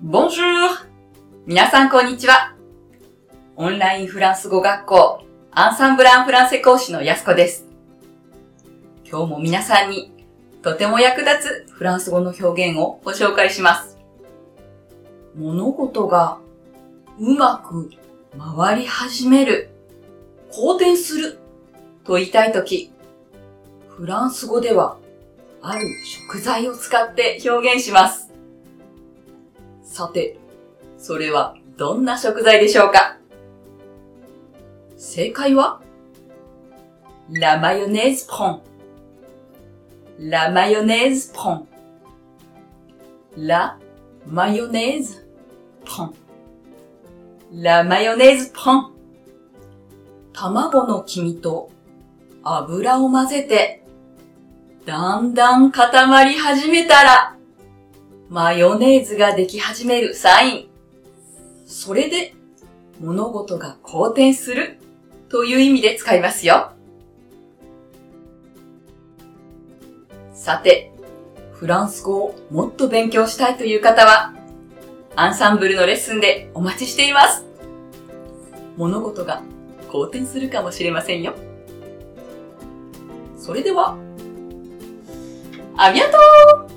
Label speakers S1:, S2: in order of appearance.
S1: Bonjour! 皆さんこんにちは。オンラインフランス語学校アンサンブランフランセ講師のやすこです。今日も皆さんにとても役立つフランス語の表現をご紹介します。物事がうまく回り始める、好転すると言いたいとき、フランス語ではある食材を使って表現します。さて、それはどんな食材でしょうか？正解はラマヨネーズポン。ラマヨネーズポン。ラマヨネーズポン。ラマヨネーズポン。卵の黄身と油を混ぜて、だんだん固まり始めたら、マヨネーズができ始めるサイン。それで、物事が好転するという意味で使いますよ。さて、フランス語をもっと勉強したいという方は、アンサンブルのレッスンでお待ちしています。物事が好転するかもしれませんよ。それでは、ありがとう